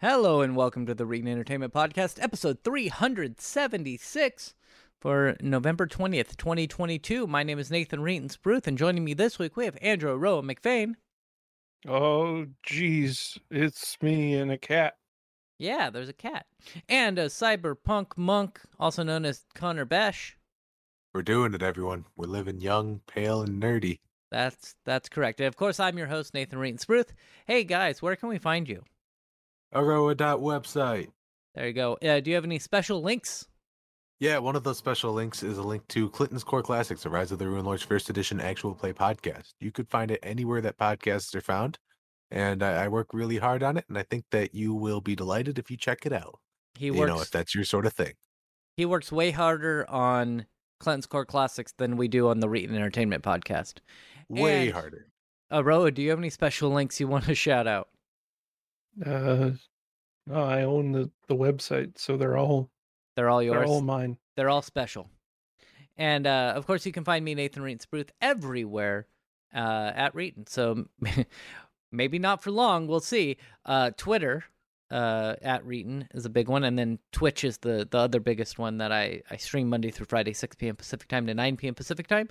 Hello and welcome to the Reetin Entertainment Podcast, episode 376 for November 20th, 2022. My name is Nathan Reetin Spruth, and joining me this week we have Andrew Roa McFain. Oh, geez, it's me and a cat. Yeah, there's a cat. And a cyberpunk monk, also known as Connor Besh. We're doing it, everyone. We're living young, pale, and nerdy. That's that's correct. And of course, I'm your host, Nathan Reetin Spruth. Hey guys, where can we find you? Aroa.website. There you go. Uh, do you have any special links? Yeah, one of those special links is a link to Clinton's Core Classics, the Rise of the Ruin Lords First Edition actual play podcast. You could find it anywhere that podcasts are found. And I, I work really hard on it, and I think that you will be delighted if you check it out. He you works know, if that's your sort of thing. he works way harder on Clinton's Core Classics than we do on the Reetin Entertainment Podcast. Way And- harder. Uh, Roa, do you have any special links you want to shout out? Uh, oh, I own the, the website, so they're all They're all yours. they're all mine. They're all special. And uh, of course, you can find me, Nathan Reetin Spruth, everywhere uh, at Reetin. So maybe not for long. We'll see. Uh, Twitter uh, at Reetin is a big one. And then Twitch is the, the other biggest one that I, I stream Monday through Friday, 6 p.m. Pacific time to 9 p.m. Pacific time.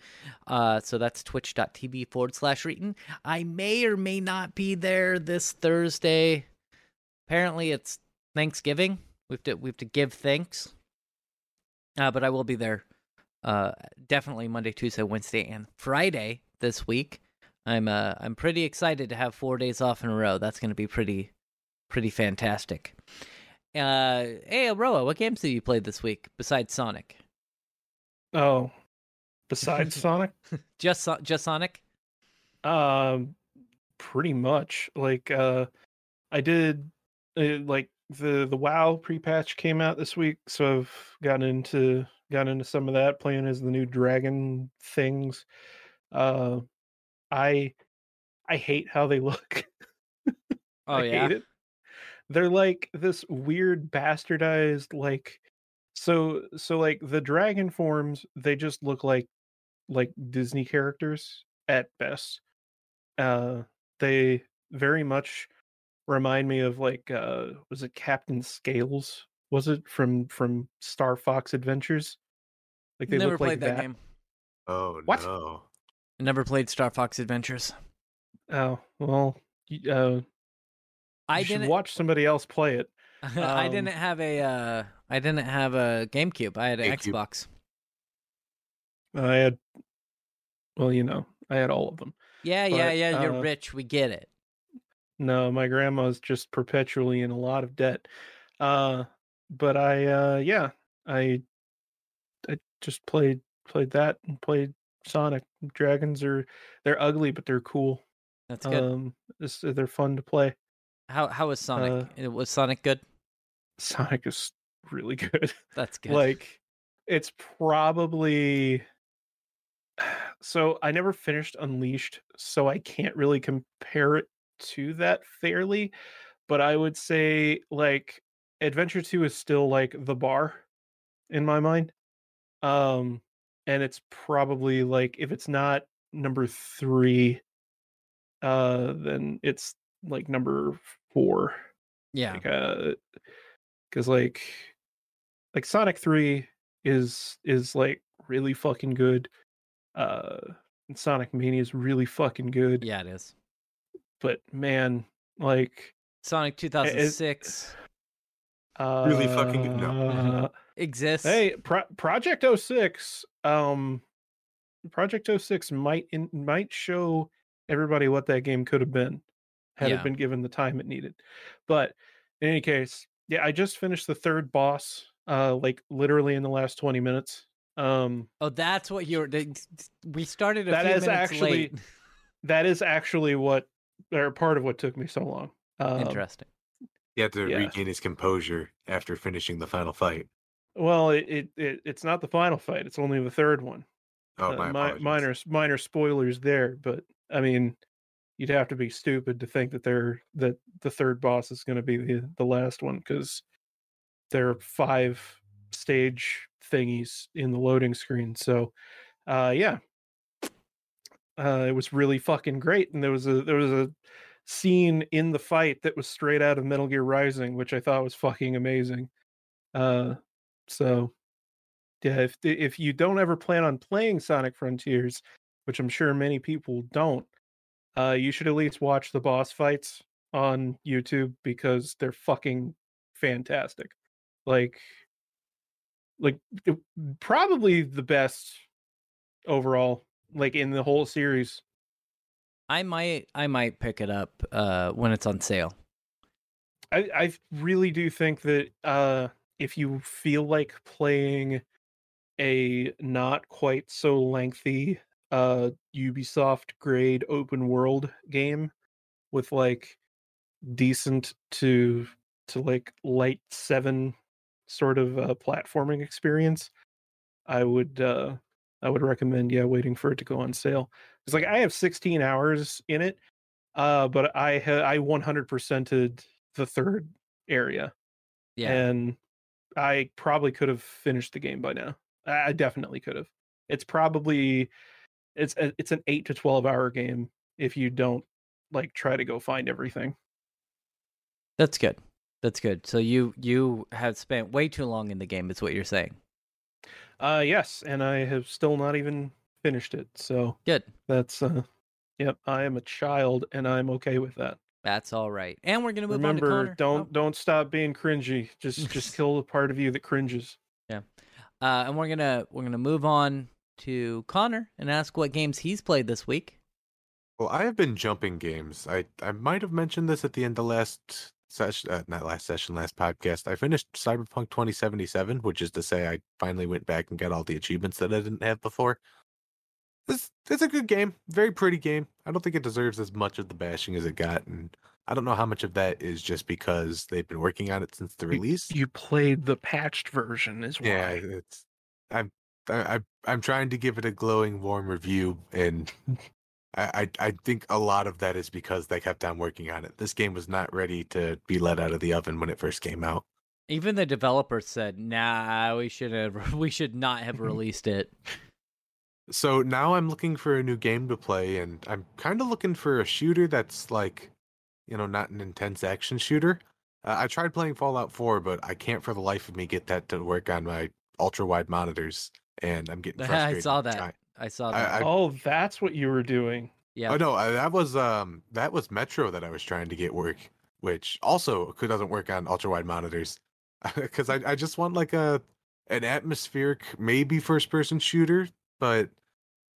Uh, so that's twitch.tv forward slash Reetin. I may or may not be there this Thursday. Apparently, it's Thanksgiving. We have to, we have to give thanks uh, but I will be there uh, definitely Monday, Tuesday, Wednesday, and Friday this week. I'm uh, I'm pretty excited to have four days off in a row. That's going to be pretty pretty fantastic. Uh, hey, Aroa, what games have you played this week besides Sonic? Oh, besides Sonic, Just just Sonic? um, pretty much. Like, uh, I did uh, like the the WoW pre-patch came out this week, so I've gotten into got into some of that playing as the new dragon things. Uh, I I hate how they look. Oh I yeah, hate it. They're like this weird bastardized like so so like the dragon forms they just look like like Disney characters at best. Uh they very much remind me of like uh was it Captain Scales? Was it from from Star Fox Adventures? Like they never look played like that, that. game. Oh, What? no. Never played Star Fox Adventures. Oh, well, y- uh I you should didn't. watch somebody else play it. I um, didn't have a. Uh, I didn't have a GameCube. I had an GameCube. Xbox. I had well, you know, I had all of them. Yeah, yeah, But, yeah. You're uh, rich. We get it. No, my grandma's just perpetually in a lot of debt. Uh but I uh yeah, I I just played played that and played Sonic. Dragons are they're ugly but they're cool. That's good. Um they're fun to play. how how was Sonic? uh, was Sonic good? Sonic is really good. That's good. like it's probably so I never finished Unleashed, so I can't really compare it to that fairly. But I would say like Adventure 2 is still like the bar in my mind. Um and it's probably like if it's not number 3 uh then it's like number 4 yeah. like uh because like like sonic 3 is is like really fucking good uh and sonic mania is really fucking good Yeah, it is. But man like Sonic 2006 uh Really fucking no. exists. hey Pro- project 06 um project 06 might in, might show everybody what that game could have been had Yeah. it been given the time it needed but in any case yeah i just finished the third boss uh like literally in the last 20 minutes um Oh, that's what you're. We started a That few is minutes actually- late. that is actually what or part of what took me so long um, Interesting. He had to Yeah. regain his composure after finishing the final fight. well it, it, it it's not the final fight it's only the third one Oh, Uh, my mi- minor minor spoilers there, but I mean, you'd have to be stupid to think that they're that the third boss is going to be the the last one because there are five stage thingies in the loading screen. So, uh, yeah, uh, it was really fucking great, and there was a there was a scene in the fight that was straight out of Metal Gear Rising, which I thought was fucking amazing. Uh, so yeah, if if you don't ever plan on playing Sonic Frontiers, which I'm sure many people don't, uh, you should at least watch the boss fights on YouTube because they're fucking fantastic. Like, like probably the best overall, like in the whole series. I might I might pick it up uh when it's on sale. I I really do think that uh if you feel like playing a not quite so lengthy uh Ubisoft grade open world game with like decent to to like light 7 sort of uh, platforming experience I would uh I would recommend yeah waiting for it to go on sale. It's like I have 16 hours in it uh but I ha- I 100%ed the third area Yeah. and I probably could have finished the game by now. I definitely could have. It's probably it's a, it's an 8 to 12 hour game if you don't like try to go find everything. That's good. That's good. So you you have spent way too long in the game is what you're saying. Uh yes, and I have still not even finished it. So Good. that's uh yep, I am a child and I'm okay with that. That's all right. And we're going to move Remember, on to Connor. don't Oh. don't stop being cringy. Just just kill the part of you that cringes. Yeah. Uh, and we're gonna we're gonna move on to Connor and ask what games he's played this week. Well, I have been jumping games. I I might have mentioned this at the end of last session, uh, not last session, last podcast. I finished Cyberpunk 2077, which is to say, I finally went back and got all the achievements that I didn't have before. It's it's a good game, very pretty game. I don't think it deserves as much of the bashing as it got, and I don't know how much of that is just because they've been working on it since the release. You played the patched version is why. Yeah, it's I'm I, I I'm trying to give it a glowing, warm review, and I, I think a lot of that is because they kept on working on it. This game was not ready to be let out of the oven when it first came out. Even the developers said, "Nah, we should have we should not have released it." So now I'm looking for a new game to play, and I'm kind of looking for a shooter that's like, you know, not an intense action shooter. Uh, I tried playing Fallout 4, but I can't for the life of me get that to work on my ultra wide monitors, and I'm getting frustrated. I saw trying- that. I saw that. I- oh, that's what you were doing. yeah. Oh no, uh, that was um that was Metro that I was trying to get work, which also doesn't work on ultra wide monitors, because I I just want like a an atmospheric maybe first person shooter, but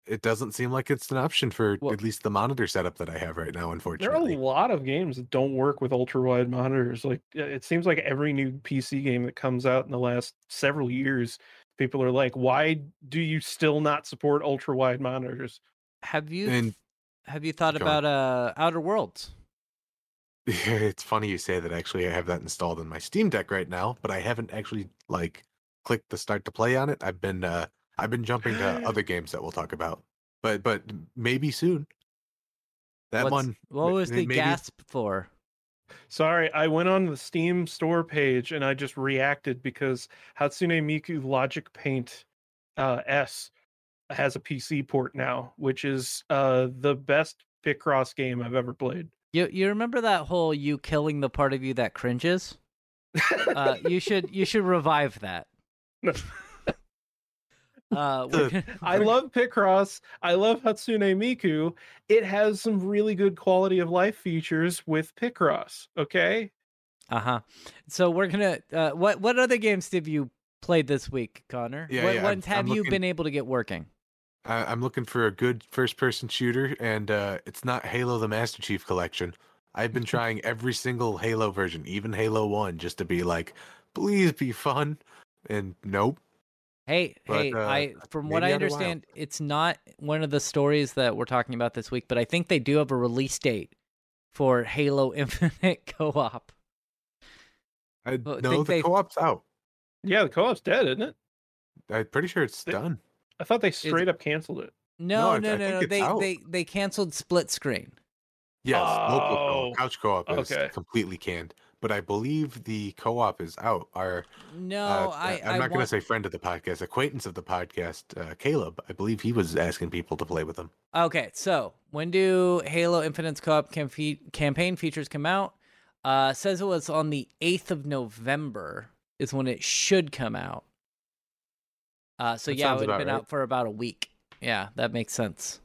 it doesn't seem like it's an option for Well- at least the monitor setup that I have right now. Unfortunately, there are a lot of games that don't work with ultra wide monitors. Like it seems like every new PC game that comes out in the last several years, people are like, "Why do you still not support ultra wide monitors?" Have you And- have you thought Go on. about uh Outer Worlds? it's funny you say that. Actually, I have that installed in my Steam Deck right now, but I haven't actually like clicked the start to play on it. I've been uh I've been jumping to other games that we'll talk about, but but maybe soon. That What's- one. What was the maybe- gasp for? Sorry, I went on the Steam store page and I just reacted because Hatsune Miku Logic Paint uh, S has a PC port now, which is uh, the best Picross game I've ever played. You you remember that whole you killing the part of you that cringes? Uh, you should you should revive that. Uh, we're The- gonna- I love Picross. I love Hatsune Miku. It has some really good quality of life features with Picross. Okay. Uh-huh. So we're gonna uh what what other games have you played this week, Connor? Yeah, what yeah, I'm- have I'm you looking- been able to get working? I, I'm looking for a good first-person shooter, and uh, it's not Halo: The Master Chief Collection. I've been trying every single Halo version, even Halo One, just to be like, please be fun. And nope. Hey, But, hey, uh, I from what I understand, it's not one of the stories that we're talking about this week, but I think they do have a release date for Halo Infinite co-op. I Well, no, think the they- co-op's out. Yeah, the co-op's dead, isn't it? I'm pretty sure it's They- done. I thought they straight up canceled it. No, I- no, I no, no. They out. they they canceled split screen. Yes, local Oh, co-op, couch co-op is completely canned. But I believe the co-op is out. Our No, uh, I I'm I not going to say friend of the podcast, acquaintance of the podcast, uh, Caleb. I believe he was asking people to play with him. Okay, so when do Halo Infinite's co-op campaign features come out? Uh, says it was on the eighth of November is when it should come out. Uh, so That yeah, it would have been right. out for about a week. Yeah, that makes sense.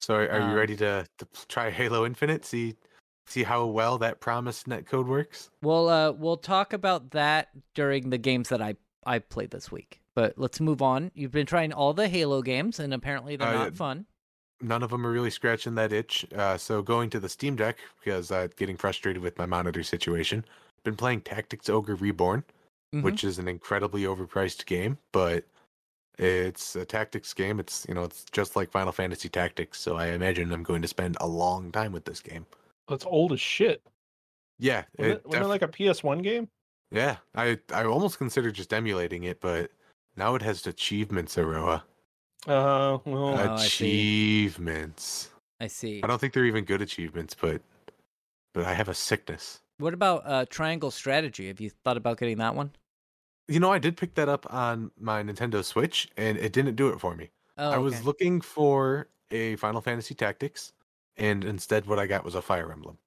So are, are Um, you ready to, to try Halo Infinite? See see how well that promised netcode works? We'll uh we'll talk about that during the games that I I played this week. But let's move on. You've been trying all the Halo games, and apparently they're Uh, not fun. None of them are really scratching that itch. Uh, so going to the Steam Deck because uh, getting frustrated with my monitor situation. Been playing Tactics Ogre Reborn, Mhm. which is an incredibly overpriced game, but it's a tactics game. It's you know it's just like Final Fantasy Tactics. So I imagine I'm going to spend a long time with this game. It's old as shit. Yeah, Wasn't it it, wasn't it like a PS1 game? yeah. I I almost considered just emulating it, but now it has achievements, Aroa. Uh, well, Oh, I see. achievements. I see. I don't think they're even good achievements, but but I have a sickness. What about uh Triangle Strategy? Have you thought about getting that one? You know, I did pick that up on my Nintendo Switch, and it didn't do it for me. Oh, I was okay. looking for a Final Fantasy Tactics, and instead, what I got was a Fire Emblem.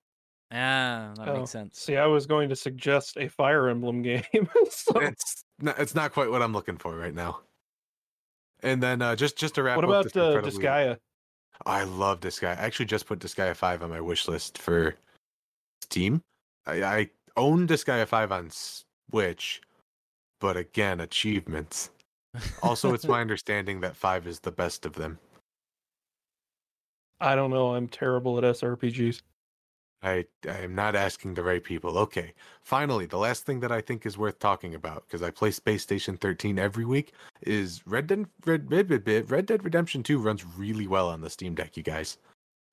Ah, that Oh, makes sense. see, I was going to suggest a Fire Emblem game. so, It's not, it's not quite what I'm looking for right now. And then uh, just just to wrap what up what about this uh, incredibly- Disgaea? I love Disgaea. I actually just put Disgaea 5 on my wish list for Steam. I, I own Disgaea 5 on Switch, but again, achievements. Also, it's my understanding that 5 is the best of them. I don't know. I'm terrible at SRPGs. I I am not asking the right people. Okay. Finally, the last thing that I think is worth talking about because I play Space Station 13 every week is Red Dead Red, Red, Red, Red, Red Dead Redemption 2 runs really well on the Steam Deck, you guys.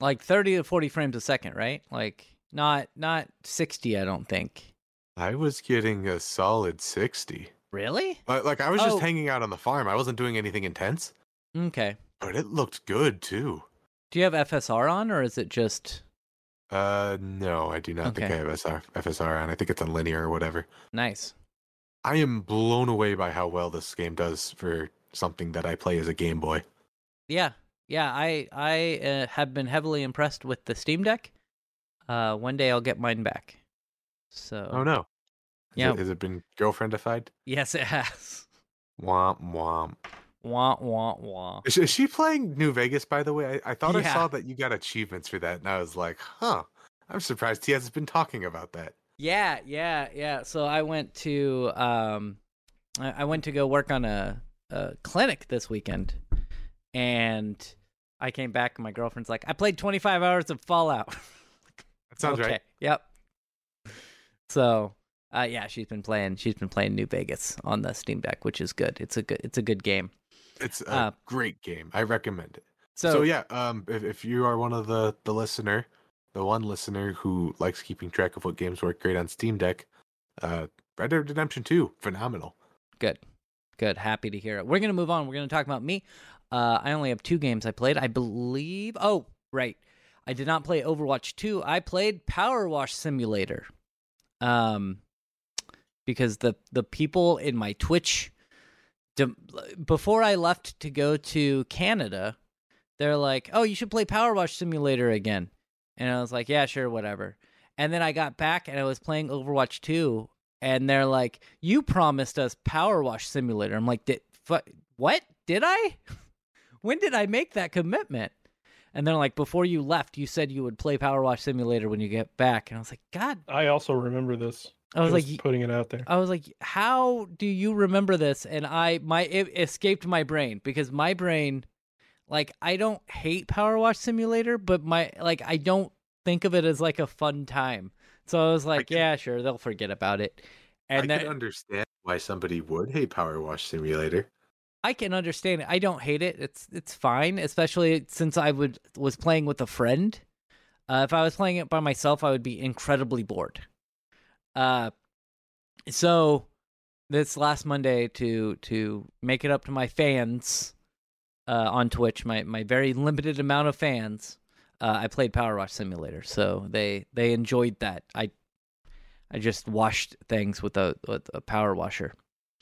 Like 30 to 40 frames a second, right? Like not not 60, I don't think. I was getting a solid 60. Really? Like, like I was Oh. just hanging out on the farm. I wasn't doing anything intense, Okay. but it looked good too. Do you have FSR on or is it just Uh no, I do not think I have SR, FSR on. I think it's on linear or whatever. nice? I am blown away by how well this game does for something that I play as a Game Boy. Yeah. Yeah, I I uh, have been heavily impressed with the Steam Deck. Uh one day I'll get mine back. So Oh no. Has Yeah. It, has it been girlfriendified? Yes, it has. Womp womp. Wah wah wah. Is, is she playing New Vegas, by the way? I, I thought I saw that you got achievements for that, and I was like, huh. I'm surprised he hasn't been talking about that. Yeah, yeah, yeah. So I went to um I, I went to go work on a, a clinic this weekend and I came back and my girlfriend's like, I played 25 hours of Fallout. That sounds okay. right. Yep. So, uh yeah, she's been playing she's been playing New Vegas on the Steam Deck, which is good. It's a good it's a good game. It's a Uh, great game. I recommend it. So, So, yeah, um, if, if you are one of the the listener, the one listener who likes keeping track of what games work great on Steam Deck, uh, Red Dead Redemption Two, phenomenal. Good. Good. Happy to hear it. We're going to move on. We're going to talk about me. Uh, I only have two games I played. I believe. Oh, right. I did not play Overwatch 2. I played Power Wash Simulator. Um, because the the people in my Twitch, before I left to go to Canada, they're like, "Oh, you should play Power Wash Simulator again," and I was like, "Yeah, sure, whatever." And then I got back and I was playing Overwatch 2, and they're like, "You promised us Power Wash Simulator." I'm like, "Did fu- what? Did I? when did I make that commitment?" And they're like, "Before you left, you said you would play Power Wash Simulator when you get back." And I was like, "God!" I also remember this. I was like, Just "Y- putting it out there. I was like, "How do you remember this?" And I my it escaped my brain because my brain, like, I don't hate Power Wash Simulator, but my like I don't think of it as like a fun time. So I was like, can- "Yeah, sure, they'll forget about it." And I then can understand why somebody would hate Power Wash Simulator. I can understand it. I don't hate it. It's it's fine, especially since I would was playing with a friend. Uh, if I was playing it by myself, I would be incredibly bored. Uh, so this last Monday to to make it up to my fans, uh, on Twitch, my my very limited amount of fans, uh, I played Power Wash Simulator, so they they enjoyed that. I I just washed things with a with a power washer.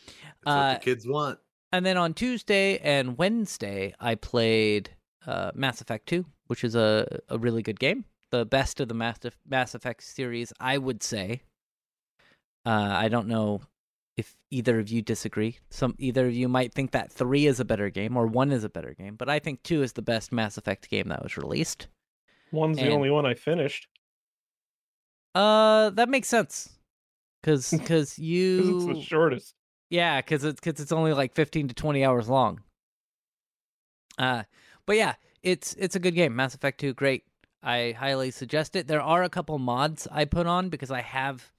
That's what Uh, the kids want. And then on Tuesday and Wednesday, I played uh, Mass Effect 2, which is a, a really good game. The best of the Mass, Mass Effect series, I would say. Uh, I don't know if either of you disagree. Some either of you might think that 3 is a better game or 1 is a better game, but I think 2 is the best Mass Effect game that was released. One's the only one I finished. Uh that makes sense. Cuz cause you It's the shortest. Yeah, because it's because it's only like fifteen to twenty hours long. Uh, but yeah, it's it's a good game. Mass Effect Two, great. I highly suggest it. There are a couple mods I put on because I have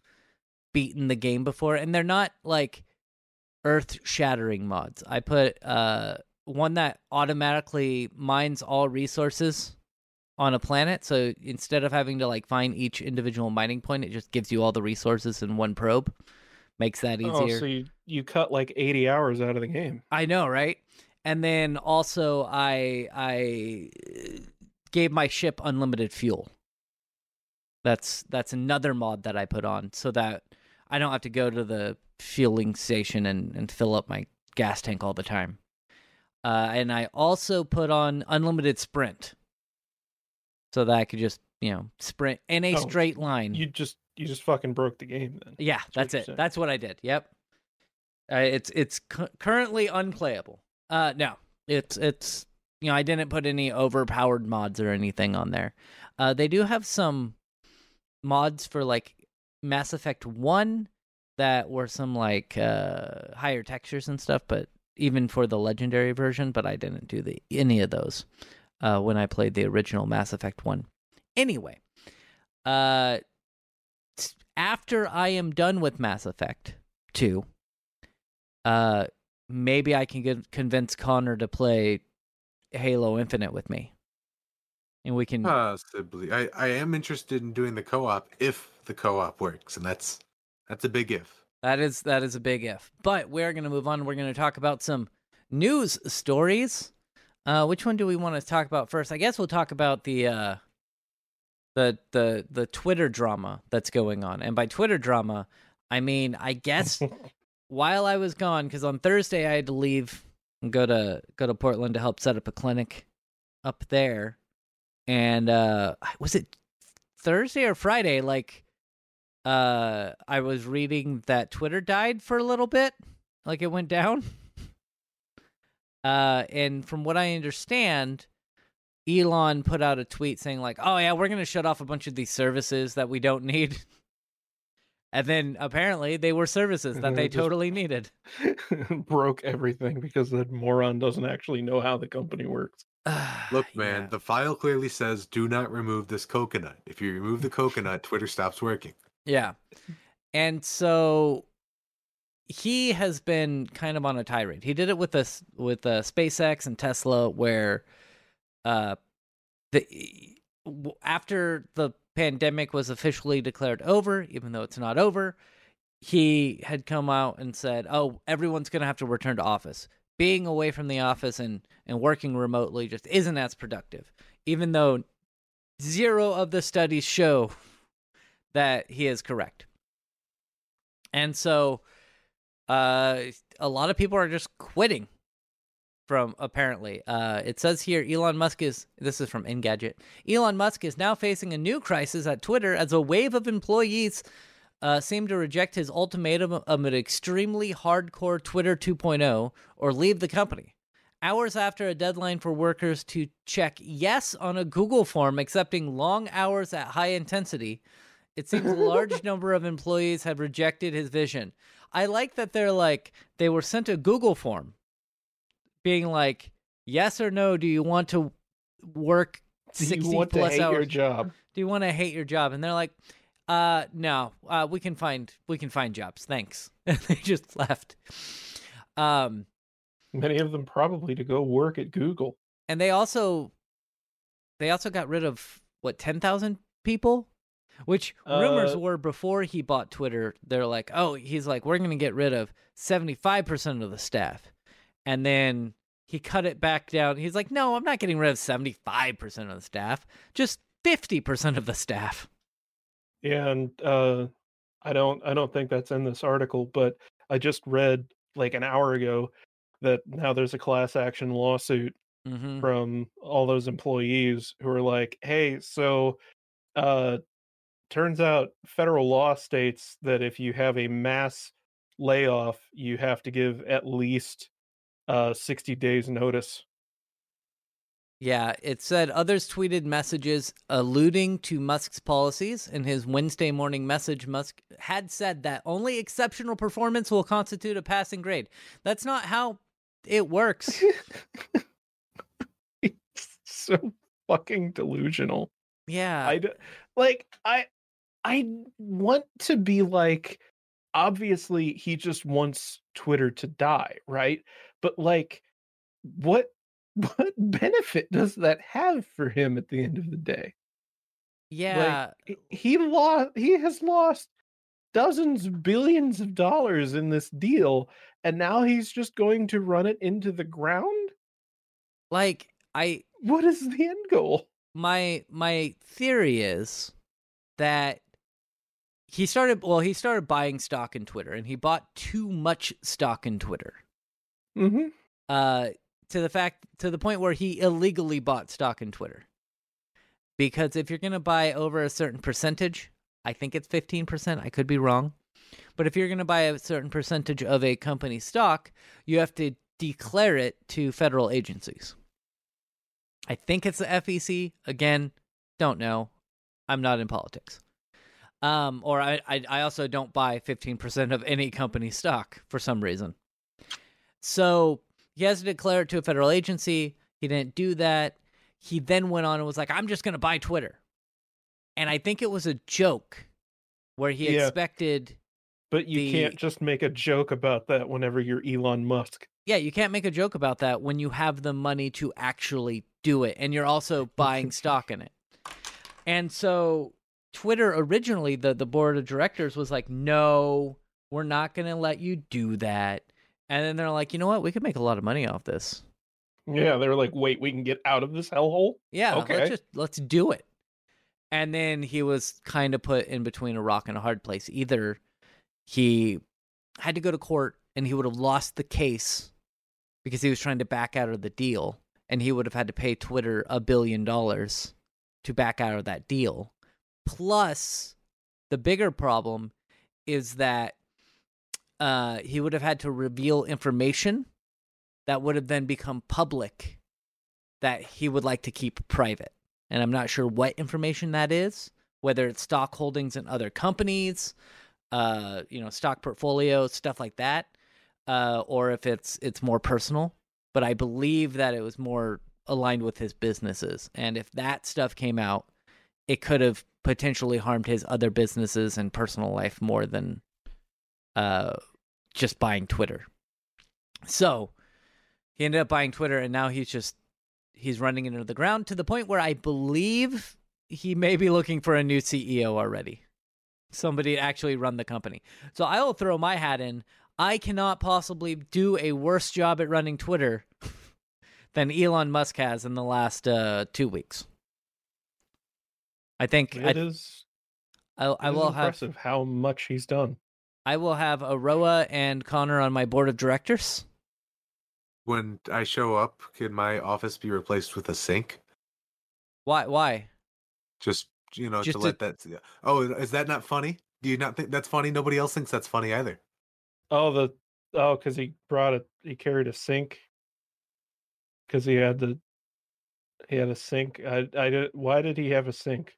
beaten the game before, and they're not like earth shattering mods. I put uh one that automatically mines all resources on a planet. So instead of having to like find each individual mining point, it just gives you all the resources in one probe. Makes that easier. Oh, so you, you cut like 80 hours out of the game. I know, right? And then also I I uh, gave my ship unlimited fuel. That's that's another mod that I put on so that I don't have to go to the fueling station and, and fill up my gas tank all the time. Uh, and I also put on unlimited sprint so that I could just, you know, sprint in a Oh, straight line. You just you just fucking broke the game then. Yeah, what that's it. That's what I did. Yep. Uh, it's it's cu- currently unplayable. Uh, no, it's it's you know I didn't put any overpowered mods or anything on there. Uh, they do have some mods for like Mass Effect One that were some like uh higher textures and stuff, but even for the legendary version, but I didn't do the any of those uh when I played the original Mass Effect One. Anyway, uh after I am done with Mass Effect 2, uh maybe I can get, convince Connor to play Halo Infinite with me. And we can Possibly. I, I am interested in doing the co-op if the co-op works, and that's that's a big if. That is that is a big if. But we're going to move on. We're going to talk about some news stories. Uh, which one do we want to talk about first? I guess we'll talk about the uh, the the the Twitter drama that's going on. And by Twitter drama, I mean I guess while I was gone, because on Thursday I had to leave and go to go to Portland to help set up a clinic up there. And uh, was it Thursday or Friday? Like, uh, I was reading that Twitter died for a little bit, like it went down. Uh, and from what I understand, Elon put out a tweet saying like, "Oh yeah, we're gonna shut off a bunch of these services that we don't need." And then apparently they were services that they they totally needed. broke everything because that moron doesn't actually know how the company works. Look, man, Yeah. the file clearly says do not remove this coconut. If you remove the coconut, Twitter stops working. Yeah. And so he has been kind of on a tirade. He did it with us with uh, SpaceX and Tesla where uh the after the pandemic was officially declared over, even though it's not over, he had come out and said, "Oh, everyone's going to have to return to office. Being away from the office and and working remotely just isn't as productive." Even though zero of the studies show that he is correct. And so uh a lot of people are just quitting from apparently. Uh it says here Elon Musk is this is from Engadget. Elon Musk is now facing a new crisis at Twitter as a wave of employees uh, seem to reject his ultimatum of an extremely hardcore Twitter 2.0 or leave the company. Hours after a deadline for workers to check yes on a Google form accepting long hours at high intensity, it seems a large number of employees have rejected his vision. I like that they're like, they were sent a Google form being like, yes or no, do you want to work Do 60 you want to plus hate hours? your job? do you want to hate your job? And they're like, uh, no, uh, we can find, we can find jobs. Thanks. And they just left. Um, Many of them probably to go work at Google. and they also, they also got rid of what, 10,000 people? Which rumors Uh, were before he bought Twitter. They're like, oh, he's like, we're going to get rid of 75% of the staff. And then he cut it back down. He's like, no, I'm not getting rid of 75% of the staff, just 50% of the staff. Yeah, and uh, I don't I don't think that's in this article, but I just read like an hour ago that now there's a class action lawsuit Mm-hmm. from all those employees who are like, "Hey, so uh turns out federal law states that if you have a mass layoff, you have to give at least uh 60 days notice." Yeah, it said others tweeted messages alluding to Musk's policies. In his Wednesday morning message, Musk had said that only exceptional performance will constitute a passing grade. That's not how it works. It's so fucking delusional. Yeah. I d- like I I want to be like obviously he just wants Twitter to die, right? But like what what benefit does that have for him at the end of the day? yeah. He- He lost he has lost dozens billions of dollars in this deal and now he's just going to run it into the ground? like I What is the end goal? my my theory is that he started well he started buying stock in Twitter and he bought too much stock in Twitter. Mhm. uh to the fact to the point where he illegally bought stock in Twitter. Because if you're going to buy over a certain percentage, I think it's 15%, I could be wrong. But if you're going to buy a certain percentage of a company's stock, you have to declare it to federal agencies. I think it's the FEC. Again, don't know. I'm not in politics. Um, or I, I, I also don't buy 15% of any company stock for some reason. So he has to declare it to a federal agency. He didn't do that. He then went on and was like, I'm just going to buy Twitter. And I think it was a joke where he Yeah. expected, But you The- can't just make a joke about that whenever you're Elon Musk. yeah, you can't make a joke about that when you have the money to actually do it and you're also buying stock in it. And so Twitter originally, the, the board of directors was like, no, we're not going to let you do that. And then they're like, you know what? We could make a lot of money off this. Yeah, they were like, wait, we can get out of this hellhole. Yeah, Okay. let's just let's do it. And then he was kind of put in between a rock and a hard place. Either he had to go to court and he would have lost the case because he was trying to back out of the deal and he would have had to pay Twitter a billion dollars to back out of that deal. Plus, the bigger problem is that uh, he would have had to reveal information that would have then become public that he would like to keep private. And I'm not sure what information that is, whether it's stock holdings in other companies, uh, you know, stock portfolios, stuff like that, uh, or if it's it's more personal. But I believe that it was more aligned with his businesses. And if that stuff came out, it could have potentially harmed his other businesses and personal life more than uh, just buying Twitter. So he ended up buying Twitter, and now he's just he's running into the ground to the point where I believe he may be looking for a new CEO already. Somebody to actually run the company. So I will throw my hat in. I cannot possibly do a worse job at running Twitter than Elon Musk has in the last uh, two weeks. I think It I, is. I, I it is will have impressive how much he's done. I will have Aroa and Connor on my board of directors. When I show up, can my office be replaced with a sink? Why? Why? Just you know, Just to to- let that. Oh, is that not funny? Do you not think that's funny? Nobody else thinks that's funny either. Oh, the oh, because he brought a he carried a sink. Because he had the he had a sink. I I did. Why did he have a sink?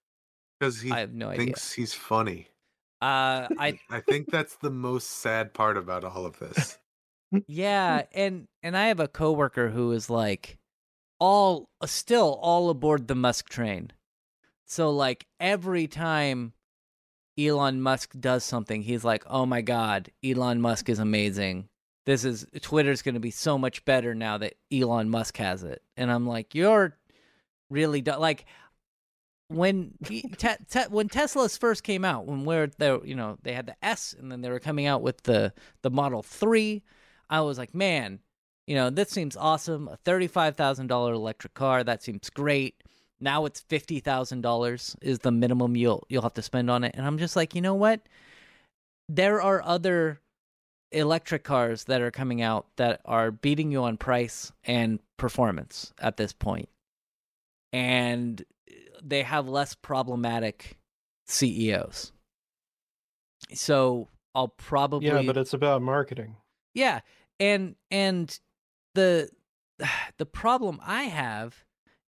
Because he I have no idea. thinks he's funny. Uh, I I think that's the most sad part about all of this. yeah, and and I have a coworker who is like all still all aboard the Musk train. So like every time Elon Musk does something, he's like, "Oh my god, Elon Musk is amazing. This is Twitter's going to be so much better now that Elon Musk has it." And I'm like, "You're really do- like when he- te- te- when Tesla's first came out, when we're there, you know, they had the S, and then they were coming out with the the Model Three. I was like, man, you know, this seems awesome. A $35,000 electric car, that seems great. Now it's $50,000 is the minimum you'll you'll have to spend on it. And I'm just like, "You know what? There are other electric cars that are coming out that are beating you on price and performance at this point. And they have less problematic CEOs. So I'll probably Yeah, but it's about marketing. yeah, and and the the problem I have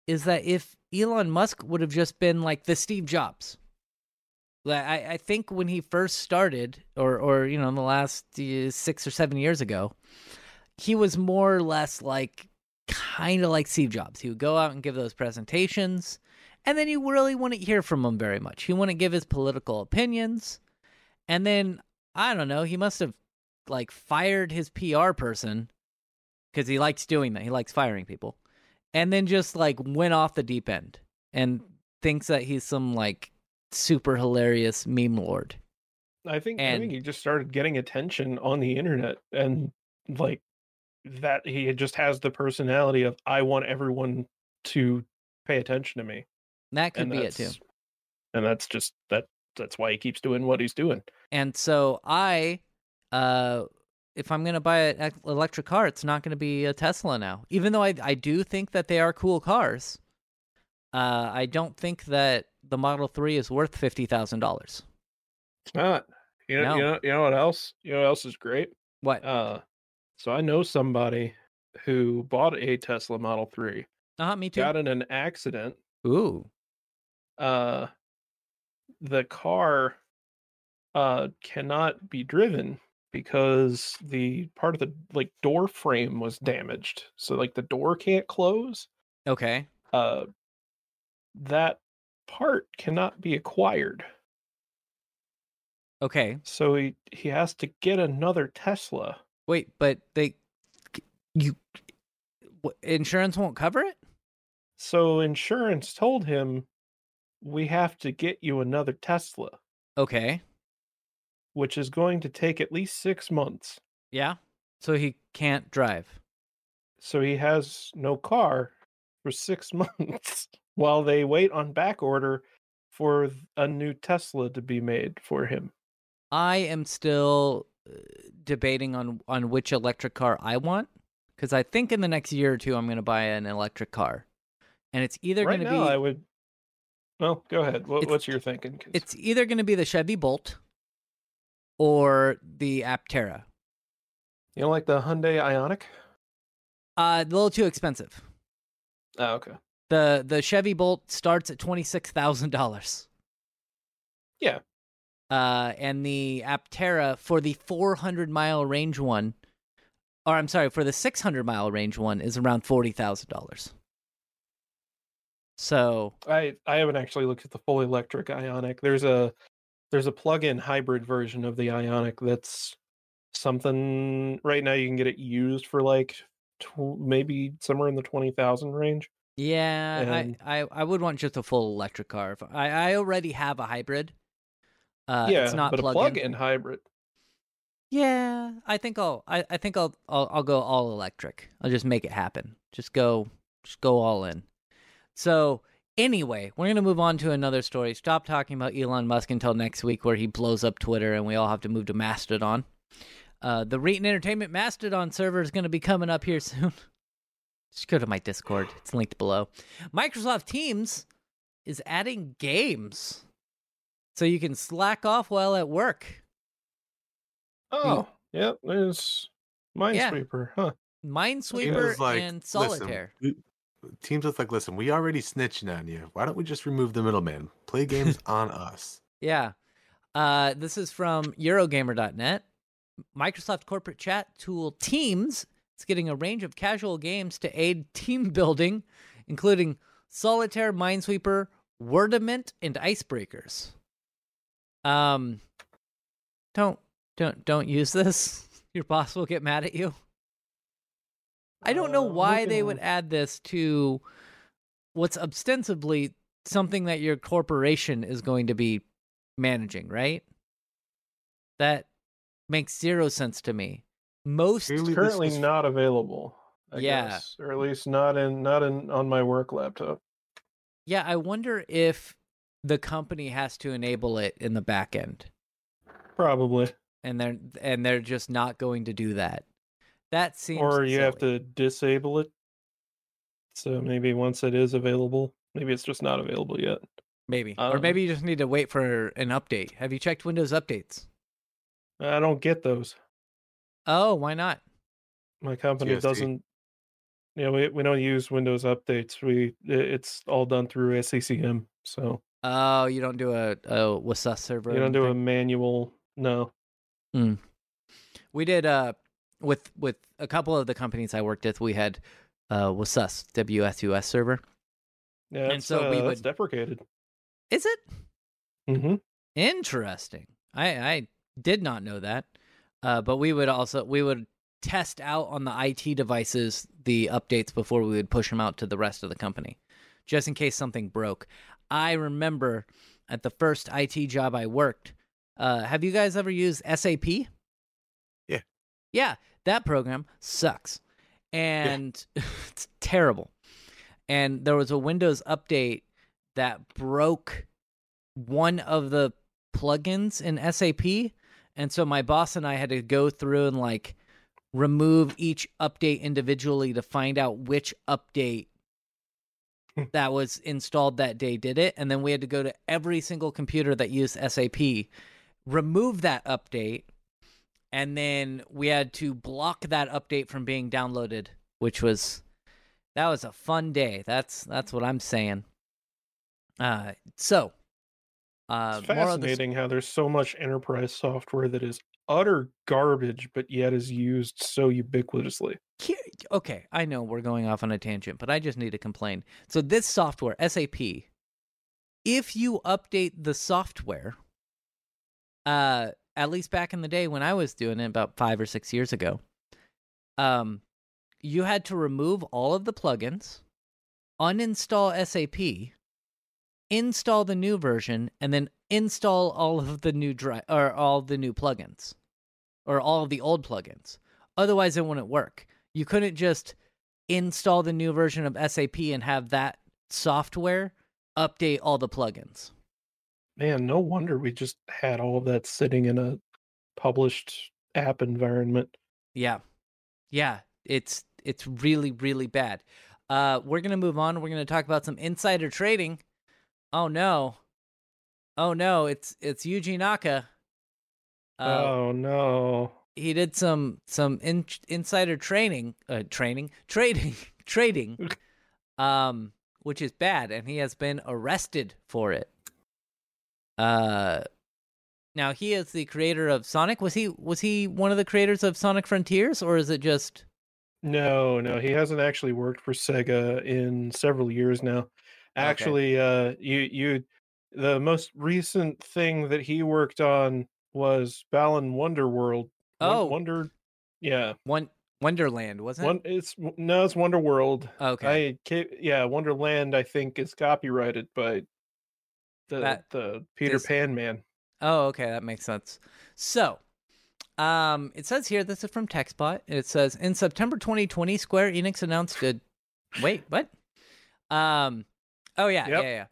is that if Elon Musk would have just been like the Steve Jobs, like I, I think when he first started, or or you know in the last uh, six or seven years ago, he was more or less like kind of like Steve Jobs. He would go out and give those presentations, and then you really wouldn't hear from him very much. He wouldn't give his political opinions, and then I don't know. He must have like fired his PR person because he likes doing that. He likes firing people, and then just like went off the deep end and thinks that he's some like super hilarious meme lord. I think I think he just started getting attention on the internet and like that he just has the personality of I want everyone to pay attention to me. That could and be it too. And that's just that that's why he keeps doing what he's doing. And so I, uh, if I'm gonna buy an electric car, it's not gonna be a Tesla now. Even though I I do think that they are cool cars, uh, I don't think that the Model Three is worth fifty thousand dollars. It's not. You know, you know, you know what else? You know what else is great? What? Uh so I know somebody who bought a Tesla Model 3, Uh. Me too. got in an accident. Ooh. Uh the car uh cannot be driven because the part of the like door frame was damaged. So like the door can't close. Okay. Uh that part cannot be acquired. Okay. So he he has to get another Tesla. Wait, but they, you, insurance won't cover it. So insurance told him we have to get you another Tesla, Okay. which is going to take at least 6 months. Yeah. So he can't drive. So he has no car for 6 months while they wait on back order for th- a new Tesla to be made for him. I am still uh, debating on on which electric car I want because I think in the next year or two I'm going to buy an electric car, and it's either right going to now be I would Well, go ahead. What, what's your thinking? 'Cause it's either going to be the Chevy Bolt or the Aptera. you don't like the Hyundai Ioniq? Uh, a little too expensive. Oh, okay. the The Chevy Bolt starts at twenty six thousand dollars. Yeah. Uh, and the Aptera for the four hundred mile range one, or I'm sorry, for the six hundred mile range one is around forty thousand dollars. So I I haven't actually looked at the full electric Ioniq. There's a there's a plug-in hybrid version of the Ioniq that's something right now you can get it used for like tw- maybe somewhere in the 20,000 range. yeah, And- I, I I would want just a full electric car. If- I I already have a hybrid. Uh, yeah, it's not but a plug-in. plug-in hybrid. Yeah, I think I'll I, I think I'll, I'll I'll go all electric. I'll just make it happen. Just go just go all in. So anyway, we're gonna move on to another story. Stop talking about Elon Musk until next week where he blows up Twitter and we all have to move to Mastodon. Uh, the Reetin Entertainment Mastodon server is gonna be coming up here soon. Just go to my Discord. It's linked below. Microsoft Teams is adding games. So you can slack off while at work. Oh, yep, there's Yeah. Minesweeper, huh? Minesweeper like, and Solitaire. we- teams with like, listen, we already snitching on you. Why don't we just remove the middleman? Play games on us. Yeah. Uh, this is from Eurogamer.net. Microsoft corporate chat tool Teams is getting a range of casual games to aid team building, including Solitaire, Minesweeper, Wordament, and Icebreakers. Um, don't don't don't use this. Your boss will get mad at you. I don't know Uh, why they would add this to what's ostensibly something that your corporation is going to be managing, right? That makes zero sense to me. Most Currently was- not available. I Yeah. guess, or at least not in not in on my work laptop. Yeah, I wonder if the company has to enable it in the back end. Probably, and they're and they're just not going to do that. That seems or you have to disable it. So maybe once it is available, maybe it's just not available yet. maybe, or maybe you just need to wait for an update. Have you checked Windows updates? I don't get those. Oh, why not? My company doesn't. Yeah, we we don't use Windows updates. We it's all done through SCCM. So Oh, you don't do a a WSUS server. you don't do a manual. No. We did uh with with a couple of the companies I worked with. We had uh WSUS WSUS server. Yeah, And so uh, we would- deprecated. Is it hmm interesting? I I did not know that. Uh, but we would also we would test out on the IT devices the updates before we would push them out to the rest of the company, just in case something broke. I remember at the first IT job I worked. Uh, have you guys ever used SAP? Yeah. Yeah, that program sucks, and it's terrible. And there was a Windows update that broke one of the plugins in SAP. And so my boss and I had to go through and like remove each update individually to find out which update hmm. that was installed that day did it. And then we had to go to every single computer that used SAP, remove that update, and then we had to block that update from being downloaded, which was that was a fun day. That's that's what I'm saying. Uh so uh It's more of the fascinating how there's so much enterprise software that is utter garbage, but yet is used so ubiquitously. Okay, I know we're going off on a tangent, but I just need to complain. So this software, SAP, if you update the software, uh, at least back in the day when I was doing it about five or six years ago, um, you had to remove all of the plugins, uninstall SAP, install the new version, and then install all of the new dri- or all the new plugins, or all of the old plugins. Otherwise, it wouldn't work. You couldn't just install the new version of SAP and have that software update all the plugins. Man, no wonder we just had all of that sitting in a published app environment. Yeah. Yeah, it's it's really really bad. Uh we're going to move on. We're going to talk about some insider trading. Oh no. Oh no, it's it's Yuji Naka. Uh, oh no. he did some some in, insider training uh training trading trading um which is bad and he has been arrested for it uh now he is the creator of sonic was he was he one of the creators of sonic frontiers or is it just No, no, he hasn't actually worked for Sega in several years now. Actually, uh you you the most recent thing that he worked on was Balan Wonderworld. Won- Oh. Wonder yeah. one wonderland wasn't One it's no, it's Wonder World. okay I yeah, Wonderland I think is copyrighted by the That the Peter is- Pan man. Oh, okay, that makes sense. So, um, it says here this is from TechSpot. It says in September 2020, Square Enix announced a wait, what? Um, oh yeah, Yep. yeah, yeah.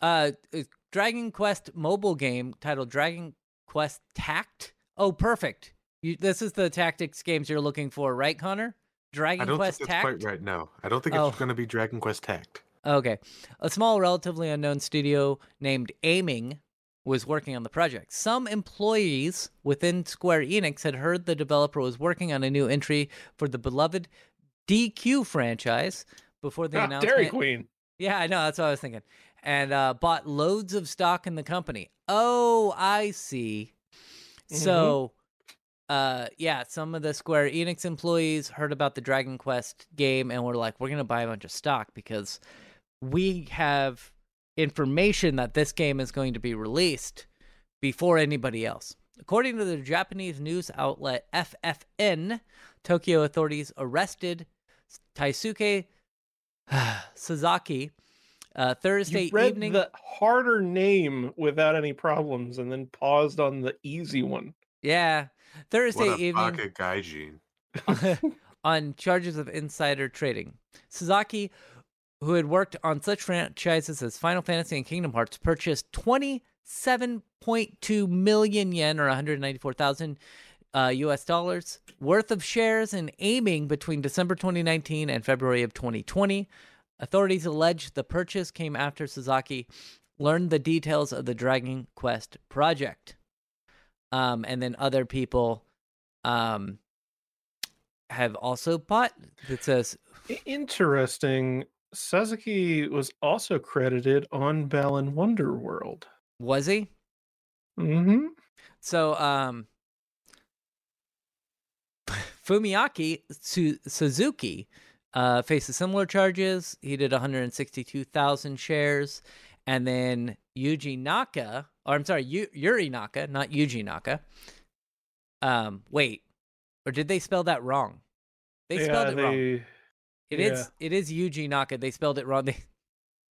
Uh, a Dragon Quest mobile game titled Dragon Quest Tact. Oh, perfect. You, this is the tactics games you're looking for, right, Connor? Dragon I don't Quest think that's Tact. quite right. now, I don't think Oh. it's going to be Dragon Quest Tact. Okay. A small, relatively unknown studio named Aiming was working on the project. Some employees within Square Enix had heard the developer was working on a new entry for the beloved DQ franchise before the Ah, announcement. Dairy Queen. Yeah, I know. That's what I was thinking. And uh, bought loads of stock in the company. Oh, I see. So, uh, yeah, some of the Square Enix employees heard about the Dragon Quest game and were like, we're going to buy a bunch of stock because we have information that this game is going to be released before anybody else. According to the Japanese news outlet FNN, Tokyo authorities arrested Taisuke Sasaki uh, Thursday You read evening. the harder name without any problems and then paused on the easy one. Yeah, Thursday What a evening Baka Gaijin. on charges of insider trading. Sasaki, who had worked on such franchises as Final Fantasy and Kingdom Hearts, purchased 27.2 million yen or 194,000 uh, US dollars worth of shares in aiming between December 2019 and February of 2020. Authorities allege the purchase came after Sasaki learned the details of the Dragon Quest project. Um, and then other people um, have also bought. It says Interesting. Sasuke was also credited on Balan Wonderworld. was he? Mm-hmm. So um Fumiaki Su- Suzuki uh faces similar charges. He did 162,000 shares and then Yuji Naka, or I'm sorry, Yu- Yuri Naka, not Yuji Naka. Um wait. Or did they spell that wrong? They spelled it wrong. It is. Yeah. It is Yuji Naka. They spelled it wrong. They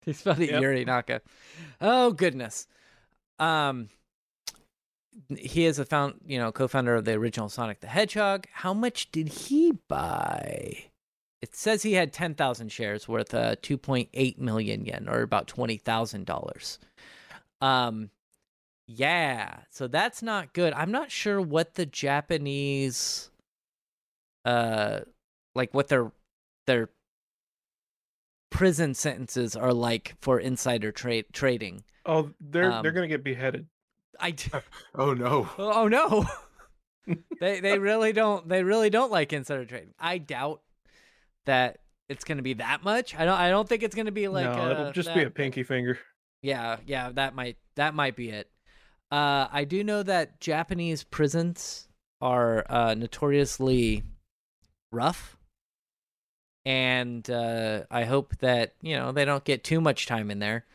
they spelled it Yep. Yuri Naka. Oh goodness. Um, he is a found you know co-founder of the original Sonic the Hedgehog. How much did he buy? It says he had ten thousand shares worth uh two point eight million yen or about twenty thousand dollars. Um, yeah. So that's not good. I'm not sure what the Japanese, uh, like what their their prison sentences are like for insider trade trading. oh, they're they're Um, gonna get beheaded. I d- Oh no. oh no. they they really don't they really don't like insider trading. I doubt that it's going to be that much. I don't I don't think it's going to be like no, uh, it'll just be a pinky finger. Yeah, yeah, that might that might be it. Uh, I do know that Japanese prisons are uh, notoriously rough, and uh, I hope that you know they don't get too much time in there.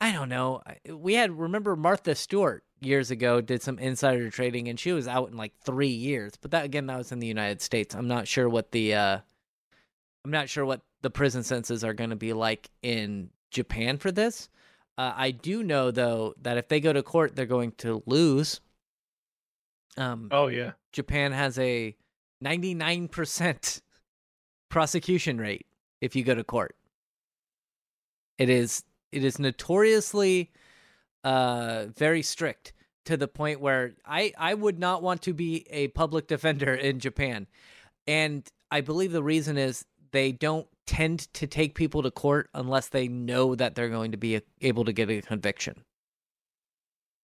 I don't know. We had remember Martha Stewart years ago did some insider trading, and she was out in like three years. But that again, that was in the United States. I'm not sure what the uh, I'm not sure what the prison sentences are going to be like in Japan for this. Uh, I do know though that if they go to court, they're going to lose. Um, Oh yeah. Japan has a 99% prosecution rate if you go to court. It is it is notoriously uh very strict to the point where I I would not want to be a public defender in Japan. And I believe the reason is they don't tend to take people to court unless they know that they're going to be able to get a conviction.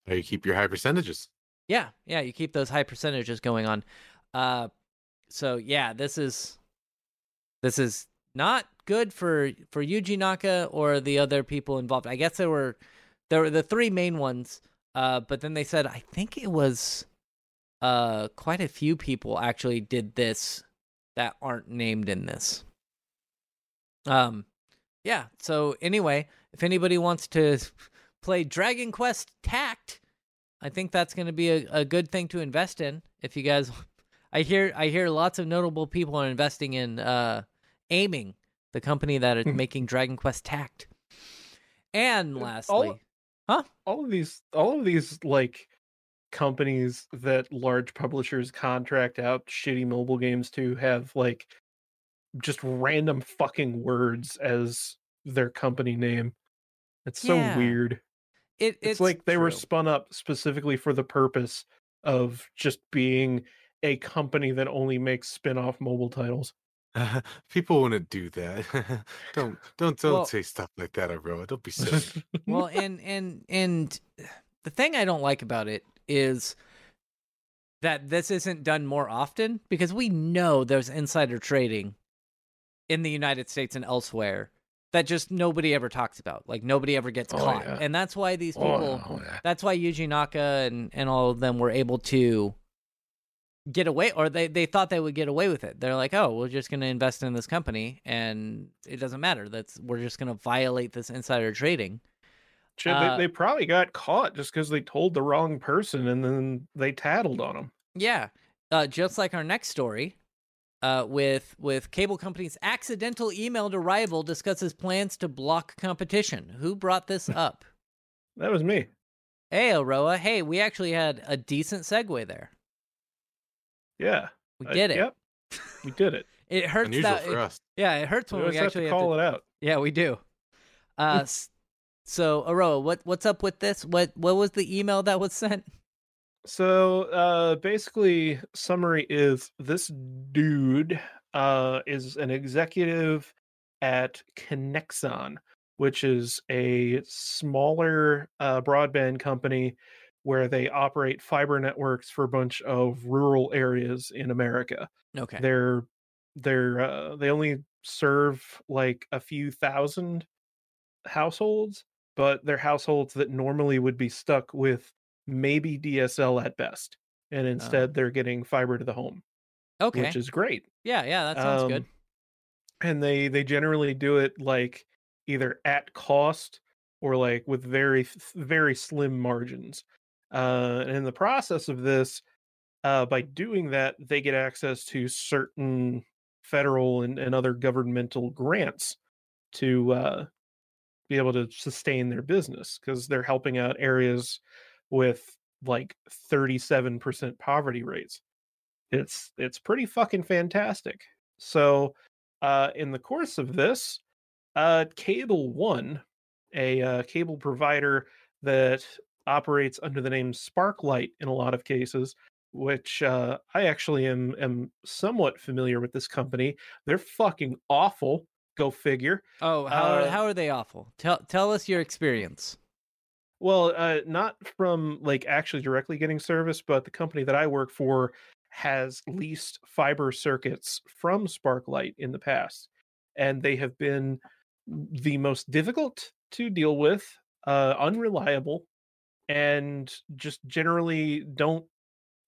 How you keep your high percentages. Yeah, yeah, you keep those high percentages going on. Uh so yeah, this is this is not good for for Yuji Naka or the other people involved. I guess there were there were the three main ones. Uh but then they said I think it was uh quite a few people actually did this that aren't named in this. Um yeah, so anyway, if anybody wants to play Dragon Quest Tact, I think that's going to be a, a good thing to invest in. If you guys, I hear I hear lots of notable people are investing in uh, aiming the company that is hmm. making Dragon Quest Tact. And lastly, all- all of these all of these like companies that large publishers contract out shitty mobile games to have like just random fucking words as their company name. It's so Yeah. weird. it, It's, like they were spun up specifically for the purpose of just being a company that only makes spin-off mobile titles. People wouldn't do that. don't don't don't Well- say stuff like that, bro. Don't be silly. well and and and the thing i don't like about it is that this isn't done more often because we know there's insider trading in the united states and elsewhere that just nobody ever talks about like nobody ever gets Oh, caught yeah. and that's why these Oh, people oh, yeah. that's why Yuji Naka and, and all of them were able to get away or they, they thought they would get away with it. They're like, oh, we're just gonna invest in this company and it doesn't matter. That's we're just gonna violate this insider trading. Shit, Uh, they, they probably got caught just because they told the wrong person and then they tattled on them. Yeah. Uh, just like our next story, uh, with with cable companies accidental email to rival discusses plans to block competition. Who brought this up? That was me. hey, Aroa. Hey, we actually had a decent segue there. Yeah. We I- did it. Yep. We did it. It hurts Unusual that. for us. Yeah, it hurts We when we always have actually to have to call it out. Yeah, we do. Uh, so Aroa, what what's up with this? What what was the email that was sent? So uh basically summary is this dude uh is an executive at Conexon, which is a smaller uh broadband company where they operate fiber networks for a bunch of rural areas in America. Okay. They're they're uh they only serve like a few thousand households, but they're households that normally would be stuck with maybe DSL at best. And instead they're getting fiber to the home, Okay. which is great. yeah, yeah, that sounds good. Um, And they they generally do it like either at cost or like with very very slim margins. Uh, and in the process of this, uh, by doing that, they get access to certain federal and, and other governmental grants to uh, be able to sustain their business because they're helping out areas with like 37% poverty rates. It's it's pretty fucking fantastic. So uh, in the course of this, uh, Cable One, a uh, cable provider that operates under the name Sparklight in a lot of cases, which uh, I actually am am somewhat familiar with this company. They're fucking awful. Go figure. Oh, how are, uh, how are they awful? Tell tell us your experience. Well, uh, not from like actually directly getting service, but the company that I work for has leased fiber circuits from Sparklight in the past, and they have been the most difficult to deal with, uh, unreliable, and just generally don't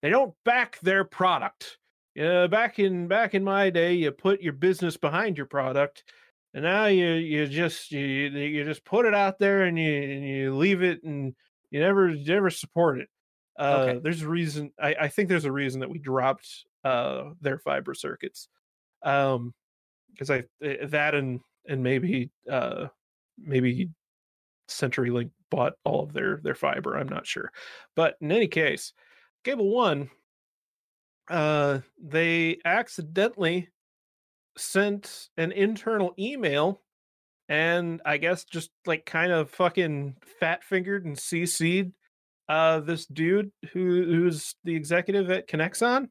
they don't back their product. Yeah, back in back in my day, you put your business behind your product, and now you you just you you just put it out there and you and you leave it and you never you never support it. Uh, Okay. There's a reason. I, I think there's a reason that we dropped uh, their fiber circuits, um, because I eh, that and and maybe uh, maybe CenturyLink bought all of their their fiber. I'm not sure, but in any case, Cable One, uh, they accidentally sent an internal email and I guess just like kind of fucking fat fingered and CC'd uh this dude who who's the executive at Conexon.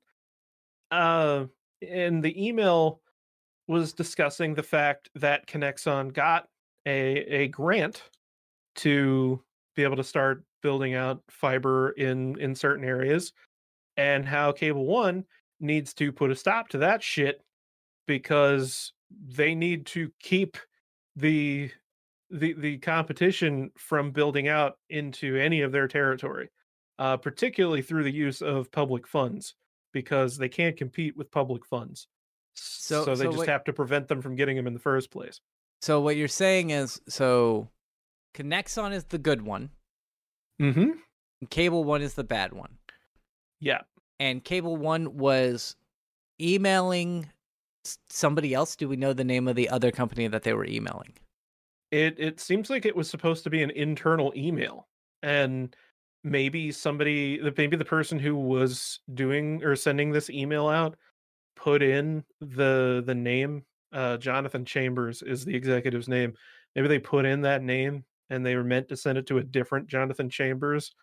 Uh and the email was discussing the fact that Conexon got a a grant to be able to start building out fiber in in certain areas and how Cable One needs to put a stop to that shit because they need to keep the the the competition from building out into any of their territory, uh, particularly through the use of public funds, because they can't compete with public funds. So- So, they so just what- have to prevent them from getting them in the first place. So what you're saying is so Conexon is the good one, Mm-hmm. Cable One is the bad one. Yeah. And Cable One was emailing somebody else. Do we know the name of the other company that they were emailing? It it seems like it was supposed to be an internal email, and maybe somebody, the- maybe the person who was doing or sending this email out, put in the the name. Uh, Jonathan Chambers is the executive's name. Maybe they put in that name, and they were meant to send it to a different Jonathan Chambers,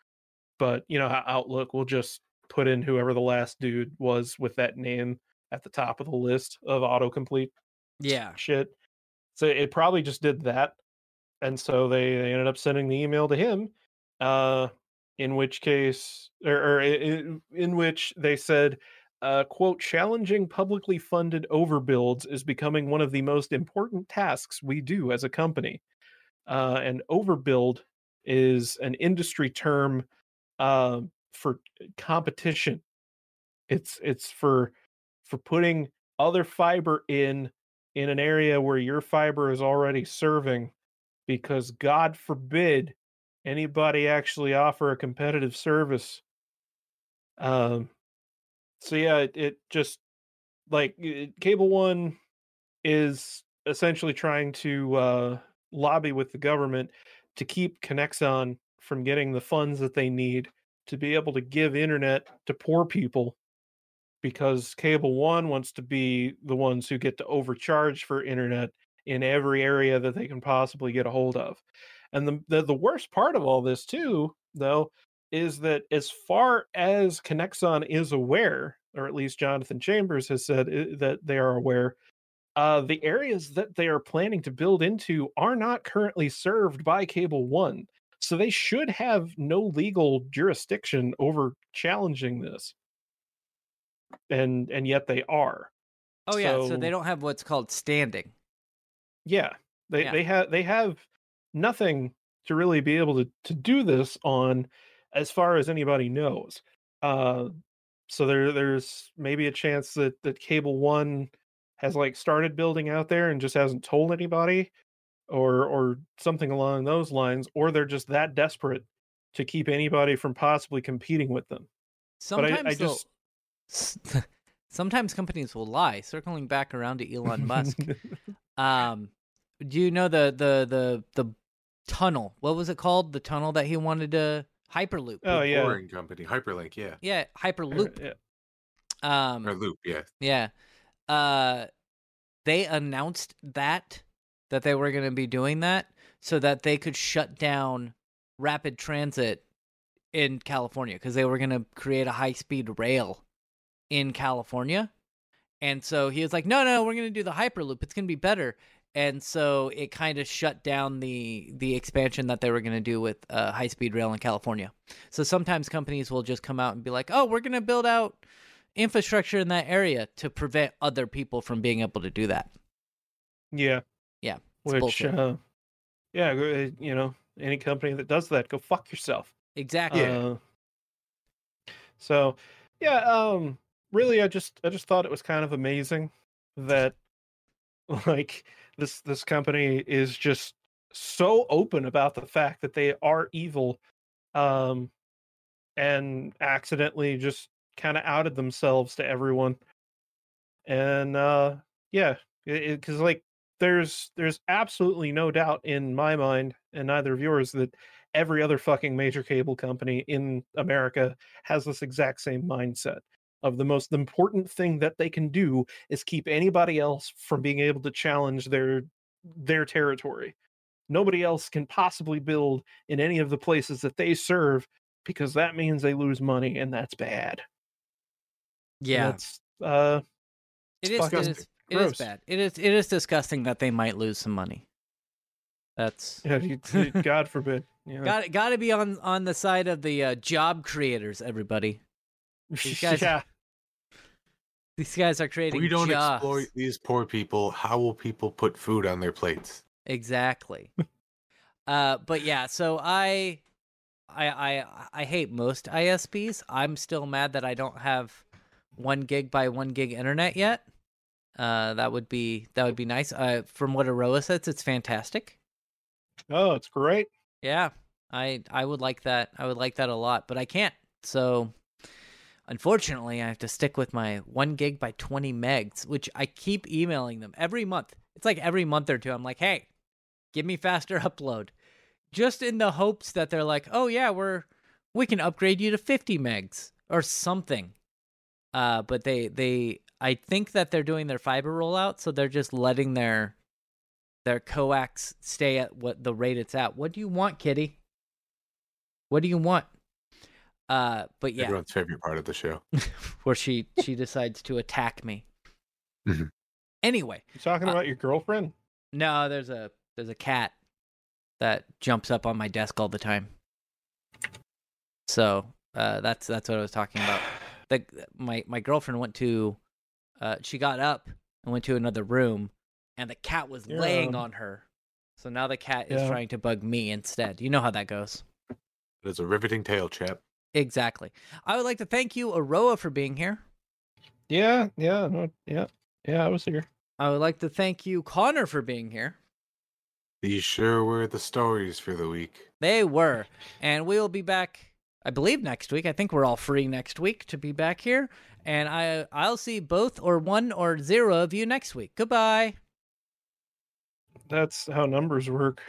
but you know how Outlook will just put in whoever the last dude was with that name at the top of the list of autocomplete Yeah. shit. So it probably just did that. And so they, they ended up sending the email to him, uh, in which case, or, or i- i- in which they said, uh, quote, challenging publicly funded overbuilds is becoming one of the most important tasks we do as a company. Uh, and overbuild is an industry term uh, for competition. It's it's for for putting other fiber in in an area where your fiber is already serving because god forbid anybody actually offer a competitive service um so yeah it, it just like it, cable one is essentially trying to uh lobby with the government to keep Conexon from getting the funds that they need to be able to give internet to poor people because Cable One wants to be the ones who get to overcharge for internet in every area that they can possibly get a hold of. And the, the the worst part of all this too, though, is that as far as Conexon is aware, or at least Jonathan Chambers has said uh, that they are aware, uh, the areas that they are planning to build into are not currently served by Cable One. So they should have no legal jurisdiction over challenging this. And and yet they are. Oh yeah, so So- they don't have what's called standing. Yeah. They Yeah. they have they have nothing to really be able to to do this on as far as anybody knows. Uh so there there's maybe a chance that that Cable 1 has like started building out there and just hasn't told anybody or or something along those lines or they're just that desperate to keep anybody from possibly competing with them. But I- Sometimes I just- sometimes companies will lie. Circling back around to Elon Musk. um, do you know the the the the tunnel? What was it called? The tunnel that he wanted to hyperloop. Oh, yeah. Boring company, Hyperlink, yeah, yeah, hyperloop. Yeah. Um, or Loop, yeah. Yeah. Uh they announced that that they were going to be doing that so that they could shut down rapid transit in California cuz they were going to create a high-speed rail in California. And so he was like, "No, no, we're going to do the hyperloop. It's going to be better." And so it kind of shut down the the expansion that they were going to do with uh, high speed rail in California. So sometimes companies will just come out and be like, "Oh, we're going to build out infrastructure in that area to prevent other people from being able to do that. Yeah. Yeah, Which uh yeah, uh, you know, any company that does that, go fuck yourself. Exactly. Uh, so, yeah, um, really, I just I just thought it was kind of amazing that like this this company is just so open about the fact that they are evil, um, and accidentally just kind of outed themselves to everyone, and uh, yeah, because like there's there's absolutely no doubt in my mind and neither of yours that every other fucking major cable company in America has this exact same mindset of the most important thing that they can do is keep anybody else from being able to challenge their their territory. Nobody else can possibly build in any of the places that they serve because that means they lose money and that's bad. And yeah. That's uh It is, it fucking is it is bad. It is it is disgusting that they might lose some money. That's yeah, you, you- God forbid. You know. got got to be on on the side of the uh, job creators everybody. These guys- yeah. These guys are If creating we don't jobs. exploit these poor people, how will people put food on their plates? Exactly. uh, but yeah, so I, I, I, I hate most ISPs. I'm still mad that I don't have one gig by one gig internet yet. Uh, that would be that would be nice. Uh, from what Aroa says, it's fantastic. Oh, it's great. Yeah, I I would like that. I would like that a lot, but I can't. So, unfortunately, I have to stick with my one gig by twenty megs, which I keep emailing them every month. It's like every month or two. I'm like, hey, give me faster upload, just in the hopes that they're like, oh yeah, we're we can upgrade you to fifty megs or something. Uh, but they they I think that they're doing their fiber rollout, so they're just letting their their coax stay at what the rate it's at. What do you want, kitty? What do you want? Uh, but yeah, Everyone's favorite part of the show. where she she decides to attack me. Mhm. Anyway, You talking Uh, about your girlfriend? no, there's a there's a cat that jumps up on my desk all the time. So uh, that's that's what I was talking about. The my my girlfriend went to, uh, she got up and went to another room, and the cat was Yeah. laying on her. So now the cat is Yeah. trying to bug me instead. You know how that goes. It is a riveting tale, chap. Exactly. I would like to thank you, Aroa, for being here. Yeah, yeah, no, yeah, yeah. I was here. I would like to thank you, Connor, for being here. These sure were the stories for the week. They were. And we will be back, I believe, next week. I think we're all free next week to be back here. And I I'll see both or one or zero of you next week. Goodbye. That's how numbers work.